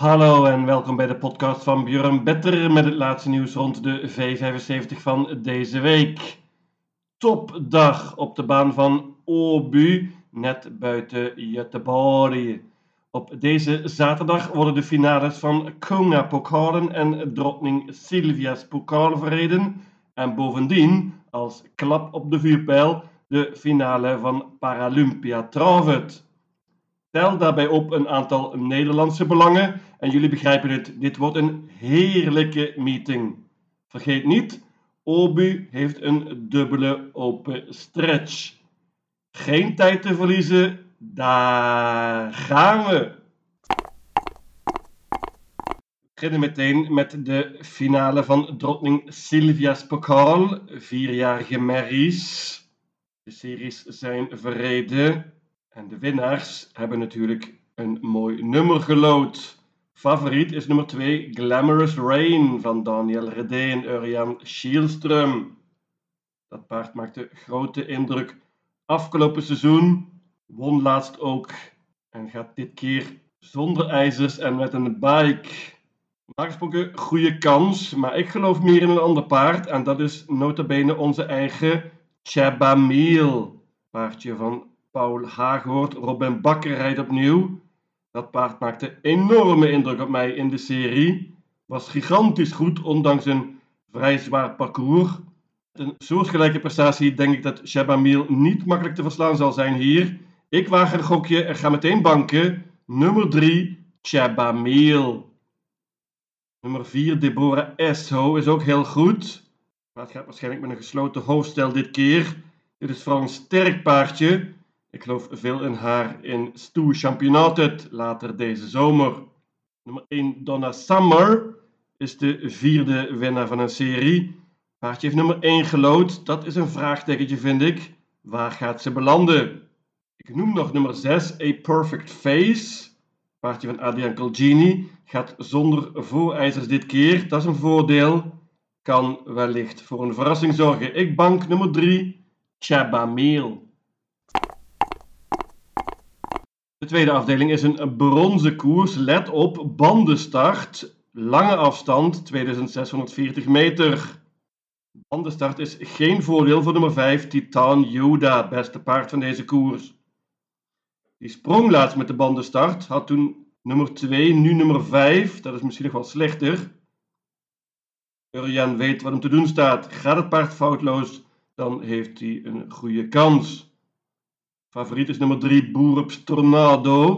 Hallo en welkom bij de podcast van Björn Better met het laatste nieuws rond de V75 van deze week. Topdag op de baan van Obu, net buiten Göteborg. Op deze zaterdag worden de finales van Kunga Pokalen en Drottning Silvia's Pokal verreden. En bovendien, als klap op de vuurpijl, de finale van Paralympia Travet. Tel daarbij op een aantal Nederlandse belangen en jullie begrijpen het, dit wordt een heerlijke meeting. Vergeet niet, Obu heeft een dubbele open stretch. Geen tijd te verliezen, daar gaan we! We beginnen meteen met de finale van Drottning Silvia's Pokal, vierjarige Maries. De series zijn verreden en de winnaars hebben natuurlijk een mooi nummer gelood. Favoriet is nummer 2 Glamorous Rain van Daniel Redé en Urian Schielström. Dat paard maakte grote indruk afgelopen seizoen, won laatst ook en gaat dit keer zonder ijzers en met een bike. Normaal goede kans, maar ik geloof meer in een ander paard en dat is nota bene onze eigen Chabamil. Paardje van Paul Haaghoort. Robin Bakker rijdt opnieuw. Dat paard maakte enorme indruk op mij in de serie. Was gigantisch goed, ondanks een vrij zwaar parcours. Een soortgelijke prestatie denk ik dat Chabamil niet makkelijk te verslaan zal zijn hier. Ik waag een gokje en ga meteen banken. Nummer 3, Chabamil. Nummer 4, Deborah Esho is ook heel goed. Maar het gaat waarschijnlijk met een gesloten hoofdstel dit keer. Dit is vooral een sterk paardje. Ik geloof veel in haar in Stoe Championatet later deze zomer. Nummer 1, Donna Summer, is de vierde winnaar van een serie. Paardje heeft nummer 1 gelood. Dat is een vraagtekentje, vind ik. Waar gaat ze belanden? Ik noem nog nummer 6, A Perfect Face. Paardje van Adrian Colgini gaat zonder voorijzers dit keer. Dat is een voordeel. Kan wellicht voor een verrassing zorgen. Ik bank nummer 3, Chabameel. De tweede afdeling is een bronzen koers. Let op, bandenstart, lange afstand, 2640 meter. Bandenstart is geen voordeel voor nummer 5, Titan Yoda, beste paard van deze koers. Die sprong laatst met de bandenstart, had toen nummer 2, nu nummer 5, dat is misschien nog wel slechter. Urjan weet wat hem te doen staat. Gaat het paard foutloos, dan heeft hij een goede kans. Favoriet is nummer 3, Boerups Tornado.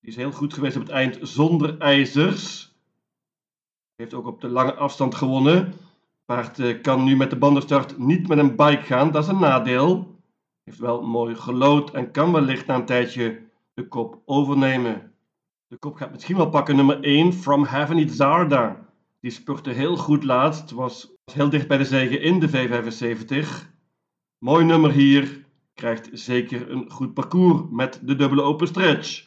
Die is heel goed geweest op het eind zonder ijzers. Heeft ook op de lange afstand gewonnen. Paard eh, kan nu met de bandenstart niet met een bike gaan. Dat is een nadeel. Heeft wel mooi gelood en kan wellicht na een tijdje de kop overnemen. De kop gaat misschien wel pakken nummer 1, From Heaven Zarda. Die spurte heel goed laatst. Was heel dicht bij de zege in de V75. Mooi nummer hier krijgt zeker een goed parcours met de dubbele open stretch.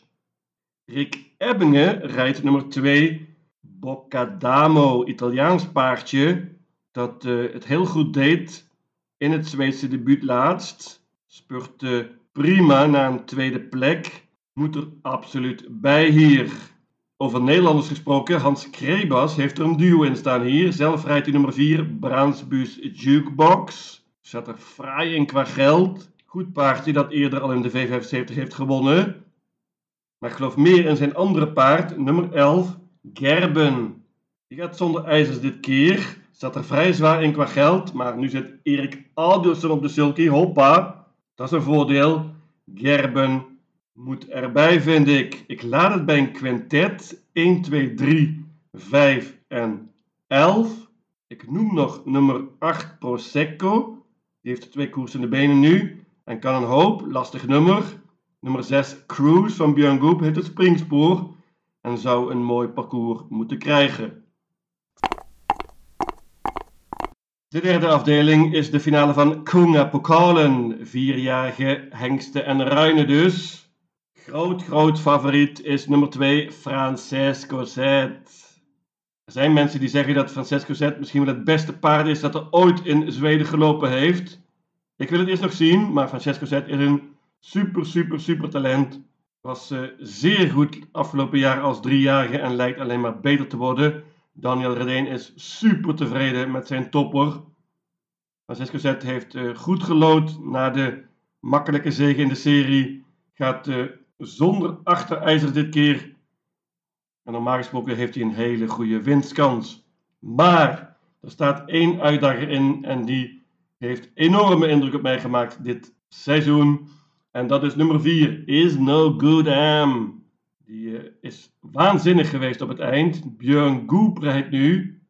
Rick Ebbingen rijdt nummer 2 Boccadamo, Italiaans paardje, dat uh, het heel goed deed in het Zweedse debuut laatst. Spurte prima na een tweede plek. Moet er absoluut bij hier. Over Nederlanders gesproken, Hans Krebas heeft er een duo in staan hier. Zelf rijdt hij nummer 4, Braansbus Jukebox. Zat er fraai in qua geld. Goed paardje dat eerder al in de V75 heeft gewonnen. Maar ik geloof meer in zijn andere paard, nummer 11, Gerben. Die gaat zonder ijzers dit keer. Staat er vrij zwaar in qua geld. Maar nu zit Erik Aldielsen op de sulky. Hoppa. Dat is een voordeel. Gerben moet erbij, vind ik. Ik laat het bij een quintet. 1, 2, 3, 5 en 11. Ik noem nog nummer 8 Prosecco. Die heeft twee koers in de benen nu en kan een hoop. Lastig nummer. Nummer 6 Cruise van Björn Goep heeft het springspoor en zou een mooi parcours moeten krijgen. De derde afdeling is de finale van Kunga Pokalen. Vierjarige hengsten en ruinen dus. Groot, groot favoriet is nummer 2 Francesco Zet. Er zijn mensen die zeggen dat Francesco Zet misschien wel het beste paard is dat er ooit in Zweden gelopen heeft. Ik wil het eerst nog zien, maar Francesco Zet is een super, super, super talent. Was uh, zeer goed afgelopen jaar als driejarige en lijkt alleen maar beter te worden. Daniel Redeen is super tevreden met zijn topper. Francisco Zet heeft uh, goed gelood na de makkelijke zege in de serie. Gaat uh, zonder achterijzers dit keer. En normaal gesproken heeft hij een hele goede winstkans. Maar er staat één uitdager in en die heeft enorme indruk op mij gemaakt dit seizoen. En dat is nummer 4, Is No Good Am. Die uh, is waanzinnig geweest op het eind. Björn Goep rijdt nu.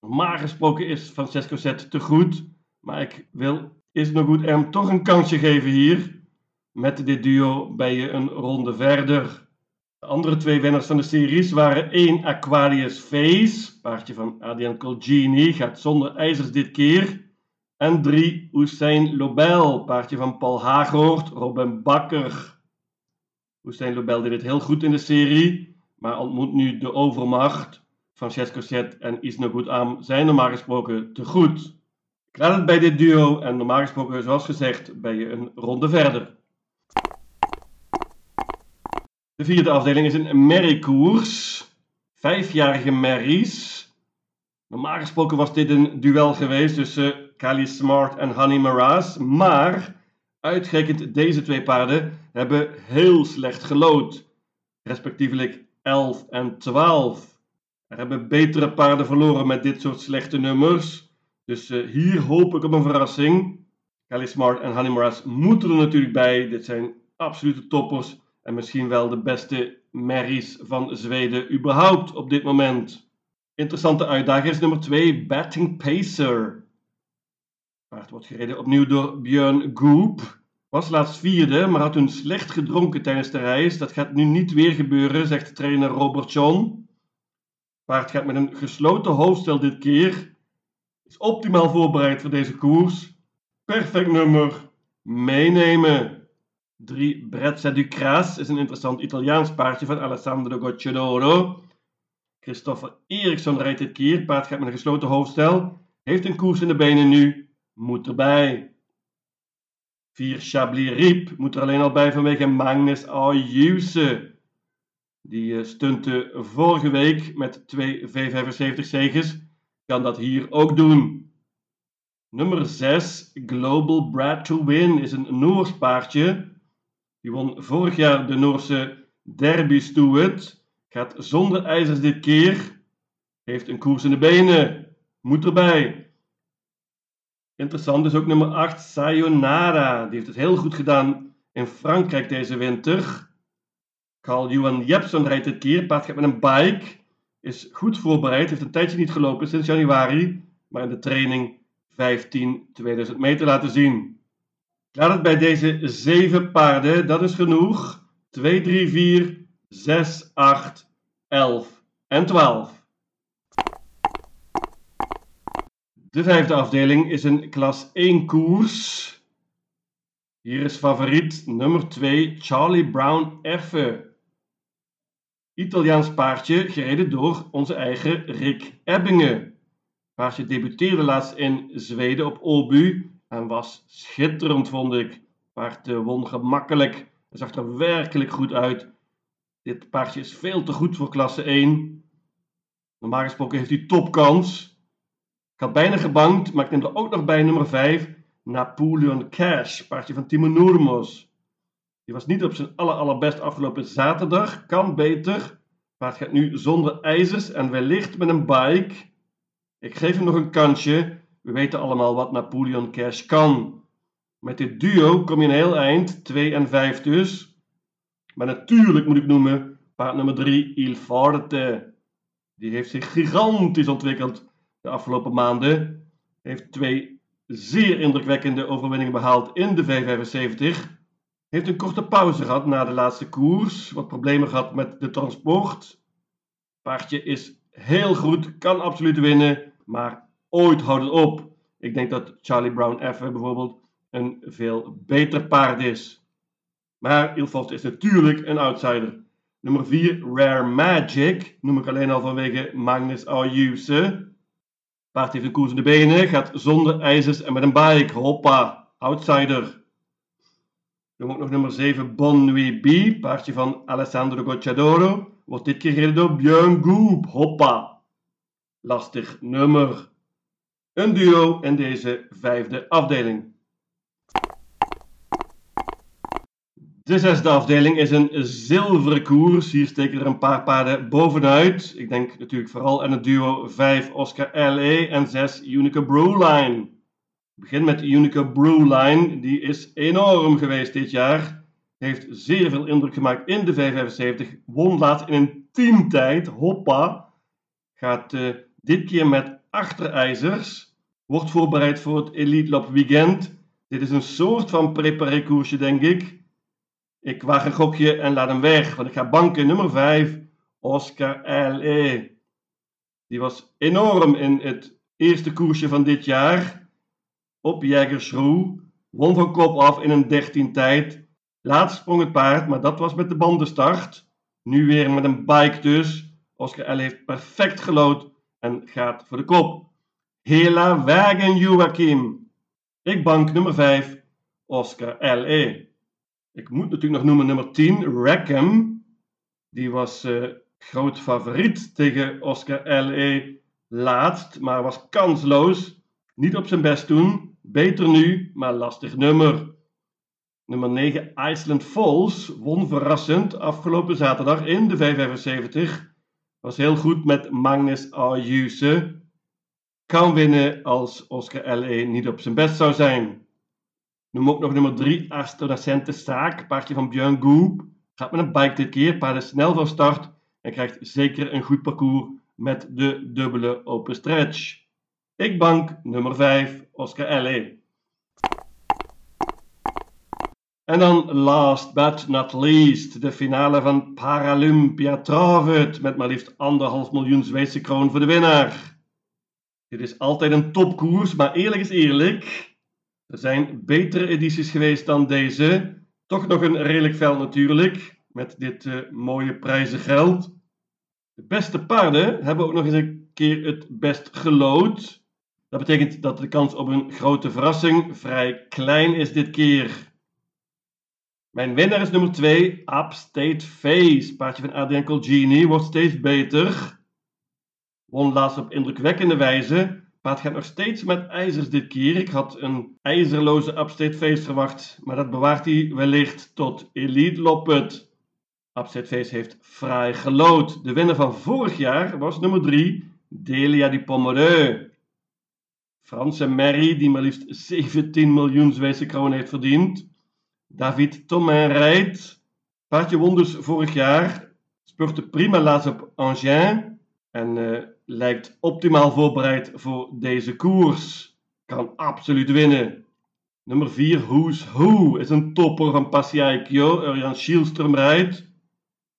Normaal gesproken is Francesco Zet te goed. Maar ik wil Is No Good Am toch een kansje geven hier. Met dit duo ben je een ronde verder. De andere twee winnaars van de series waren 1 Aquarius Face, paardje van Adrian Colgini, gaat zonder ijzers dit keer. En 3 Hussein Lobel, paardje van Paul Hagoort, Robin Bakker. Hussein Lobel deed het heel goed in de serie, maar ontmoet nu de overmacht. Francesco Zet en Isno Am zijn normaal gesproken te goed. Ik laat het bij dit duo en normaal gesproken, zoals gezegd, ben je een ronde verder. De vierde afdeling is een merriekoers. Vijfjarige merries. Normaal gesproken was dit een duel geweest tussen Kali Smart en Honey Maras. Maar uitgerekend deze twee paarden hebben heel slecht gelood. Respectievelijk 11 en 12. Er hebben betere paarden verloren met dit soort slechte nummers. Dus uh, hier hoop ik op een verrassing. Kali Smart en Honey Maras moeten er natuurlijk bij. Dit zijn absolute toppers. En misschien wel de beste merries van Zweden überhaupt op dit moment. Interessante uitdager is nummer 2, Batting Pacer. Paard wordt gereden opnieuw door Björn Goop. Was laatst vierde, maar had toen slecht gedronken tijdens de reis. Dat gaat nu niet weer gebeuren, zegt trainer Robert John. Paard gaat met een gesloten hoofdstel dit keer. Is optimaal voorbereid voor deze koers. Perfect nummer. Meenemen. 3 Brezza du Cras is een interessant Italiaans paardje van Alessandro Gocciadoro. Christopher Eriksson rijdt dit keer. Paard gaat met een gesloten hoofdstel. Heeft een koers in de benen nu. Moet erbij. 4 Chablis Riep moet er alleen al bij vanwege Magnus Ayuse. Die uh, stunte vorige week met twee V75 zegens. Kan dat hier ook doen. Nummer 6 Global Brad to Win is een Noors paardje. Die won vorig jaar de Noorse Derby Stewart. Gaat zonder ijzers dit keer. Heeft een koers in de benen. Moet erbij. Interessant is ook nummer 8, Sayonara. Die heeft het heel goed gedaan in Frankrijk deze winter. Carl-Johan Jepson rijdt dit keer. Paard gaat met een bike. Is goed voorbereid. Heeft een tijdje niet gelopen sinds januari. Maar in de training 15 2000 meter laten zien. Laat het bij deze 7 paarden, dat is genoeg. 2, 3, 4, 6, 8, 11 en 12. De vijfde afdeling is een klas 1 koers. Hier is favoriet nummer 2 Charlie Brown Effe. Italiaans paardje gereden door onze eigen Rick Ebbingen. Paardje debuteerde laatst in Zweden op Obu en was schitterend, vond ik. Paard uh, won gemakkelijk. Hij zag er werkelijk goed uit. Dit paardje is veel te goed voor klasse 1. Normaal gesproken heeft hij topkans. Had bijna gebankt, maar ik neem er ook nog bij nummer 5. Napoleon Cash, paardje van Timo Noormos. Die was niet op zijn aller, allerbest afgelopen zaterdag. Kan beter. Paard gaat nu zonder ijzers en wellicht met een bike. Ik geef hem nog een kansje. We weten allemaal wat Napoleon Cash kan. Met dit duo kom je een heel eind, 2 en 5 dus. Maar natuurlijk moet ik noemen paard nummer 3, Il Forte. Die heeft zich gigantisch ontwikkeld de afgelopen maanden. Heeft twee zeer indrukwekkende overwinningen behaald in de V75. Heeft een korte pauze gehad na de laatste koers. Wat problemen gehad met de transport. Paardje is heel goed, kan absoluut winnen. Maar ooit houdt het op. Ik denk dat Charlie Brown even bijvoorbeeld een veel beter paard is. Maar Ilfoft is natuurlijk een outsider. Nummer 4, Rare Magic. Noem ik alleen al vanwege Magnus Ayuse. Paard heeft een koers in de benen, gaat zonder ijzers en met een bike. Hoppa, outsider. Dan ook nog nummer 7 Bon Nuit B, paardje van Alessandro Gocciadoro. Wordt dit keer gereden door Björn Goop. Hoppa. Lastig nummer. Een duo in deze vijfde afdeling. De zesde afdeling is een zilveren koers. Hier steken er een paar paarden bovenuit. Ik denk natuurlijk vooral aan het duo 5 Oscar LE en 6 Unica Brewline. Ik begin met Unica Brewline. Die is enorm geweest dit jaar. Heeft zeer veel indruk gemaakt in de 575. Won laatst in een teamtijd. Hoppa. Gaat uh, dit keer met achterijzers. Wordt voorbereid voor het Elite Lab Weekend. Dit is een soort van preparé denk ik. Ik waag een gokje en laat hem weg, want ik ga banken nummer 5, Oscar L.E. Die was enorm in het eerste koersje van dit jaar. Op Jägersroe. Won van kop af in een 13 tijd. Laatst sprong het paard, maar dat was met de bandenstart. Nu weer met een bike dus. Oscar L. heeft perfect gelood en gaat voor de kop. Hela wagen Joachim. Ik bank nummer 5, Oscar L.E. Ik moet natuurlijk nog noemen nummer 10, Rackham. Die was uh, groot favoriet tegen Oscar L.E. laatst, maar was kansloos. Niet op zijn best toen. Beter nu, maar lastig nummer. Nummer 9, Iceland Falls, won verrassend afgelopen zaterdag in de 575. Was heel goed met Magnus Ayuse. Kan winnen als Oscar L.E. niet op zijn best zou zijn. Noem ook nog nummer 3, Astronacente Staak, paardje van Björn Goop. Gaat met een bike dit keer, paard snel van start en krijgt zeker een goed parcours met de dubbele open stretch. Ik bank nummer 5, Oscar L.E. En dan last but not least, de finale van Paralympia Travet met maar liefst anderhalf miljoen Zweedse kroon voor de winnaar. Dit is altijd een topkoers, maar eerlijk is eerlijk, er zijn betere edities geweest dan deze. Toch nog een redelijk veld natuurlijk, met dit uh, mooie prijzengeld. De beste paarden hebben ook nog eens een keer het best gelood. Dat betekent dat de kans op een grote verrassing vrij klein is dit keer. Mijn winnaar is nummer 2, Upstate Face. Paardje van Adrian Colgini wordt steeds beter. Won laatst op indrukwekkende wijze maar het gaat nog steeds met ijzers dit keer. Ik had een ijzerloze Upstate verwacht, maar dat bewaart hij wellicht tot Elite Loppet. Upstate heeft fraai gelood. De winnaar van vorig jaar was nummer 3, Delia di Pomereux. Franse Mary, die maar liefst 17 miljoen Zweedse kroon heeft verdiend. David Thomain rijdt. Paardje won dus vorig jaar. Spurte prima laatst op Angers. En uh, lijkt optimaal voorbereid voor deze koers. Kan absoluut winnen. Nummer 4, Who's Who, is een topper van Passiaikyo. Urjan Schielström rijdt.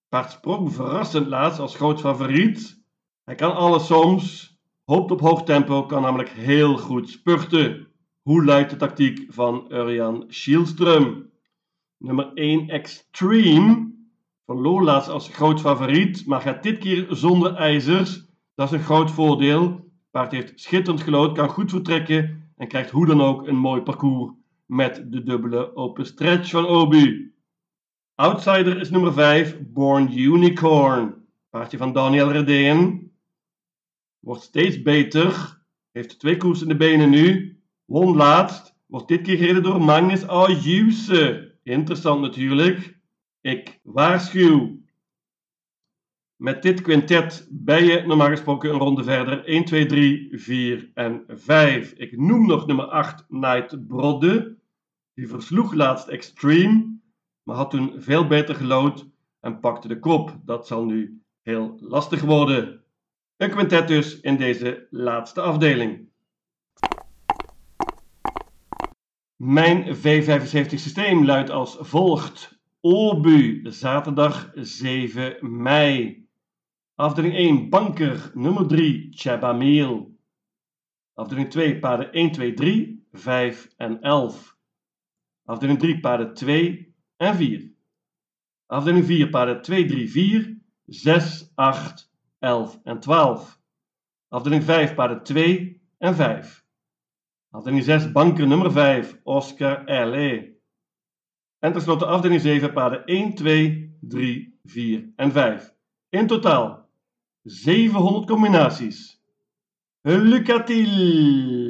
Paard sprong verrassend laatst als groot favoriet. Hij kan alles soms. Hoopt op hoog tempo, kan namelijk heel goed spurten. Hoe luidt de tactiek van Urjan Schielström? Nummer 1, Extreme. Verloor laatst als groot favoriet, maar gaat dit keer zonder ijzers. Dat is een groot voordeel. Paard heeft schitterend gelood, kan goed vertrekken en krijgt hoe dan ook een mooi parcours met de dubbele open stretch van Obu. Outsider is nummer 5, Born Unicorn. Paardje van Daniel Redeen. Wordt steeds beter. Heeft twee koers in de benen nu. Won laatst. Wordt dit keer gereden door Magnus Ayuse. Interessant natuurlijk. Ik waarschuw. Met dit quintet ben je normaal gesproken een ronde verder. 1, 2, 3, 4 en 5. Ik noem nog nummer 8, Night Brodde. Die versloeg laatst Extreme, maar had toen veel beter gelood en pakte de kop. Dat zal nu heel lastig worden. Een quintet dus in deze laatste afdeling. Mijn V75 systeem luidt als volgt. Obu, zaterdag 7 mei. Afdeling 1, banker. Nummer 3, Chabameel. Afdeling 2, paarden 1, 2, 3, 5 en 11. Afdeling 3, paarden 2 en 4. Afdeling 4, paarden 2, 3, 4, 6, 8, 11 en 12. Afdeling 5, paarden 2 en 5. Afdeling 6, banker nummer 5, Oscar L.E. En tenslotte afdeling 7, paden 1, 2, 3, 4 en 5. In totaal 700 combinaties. Lucatil!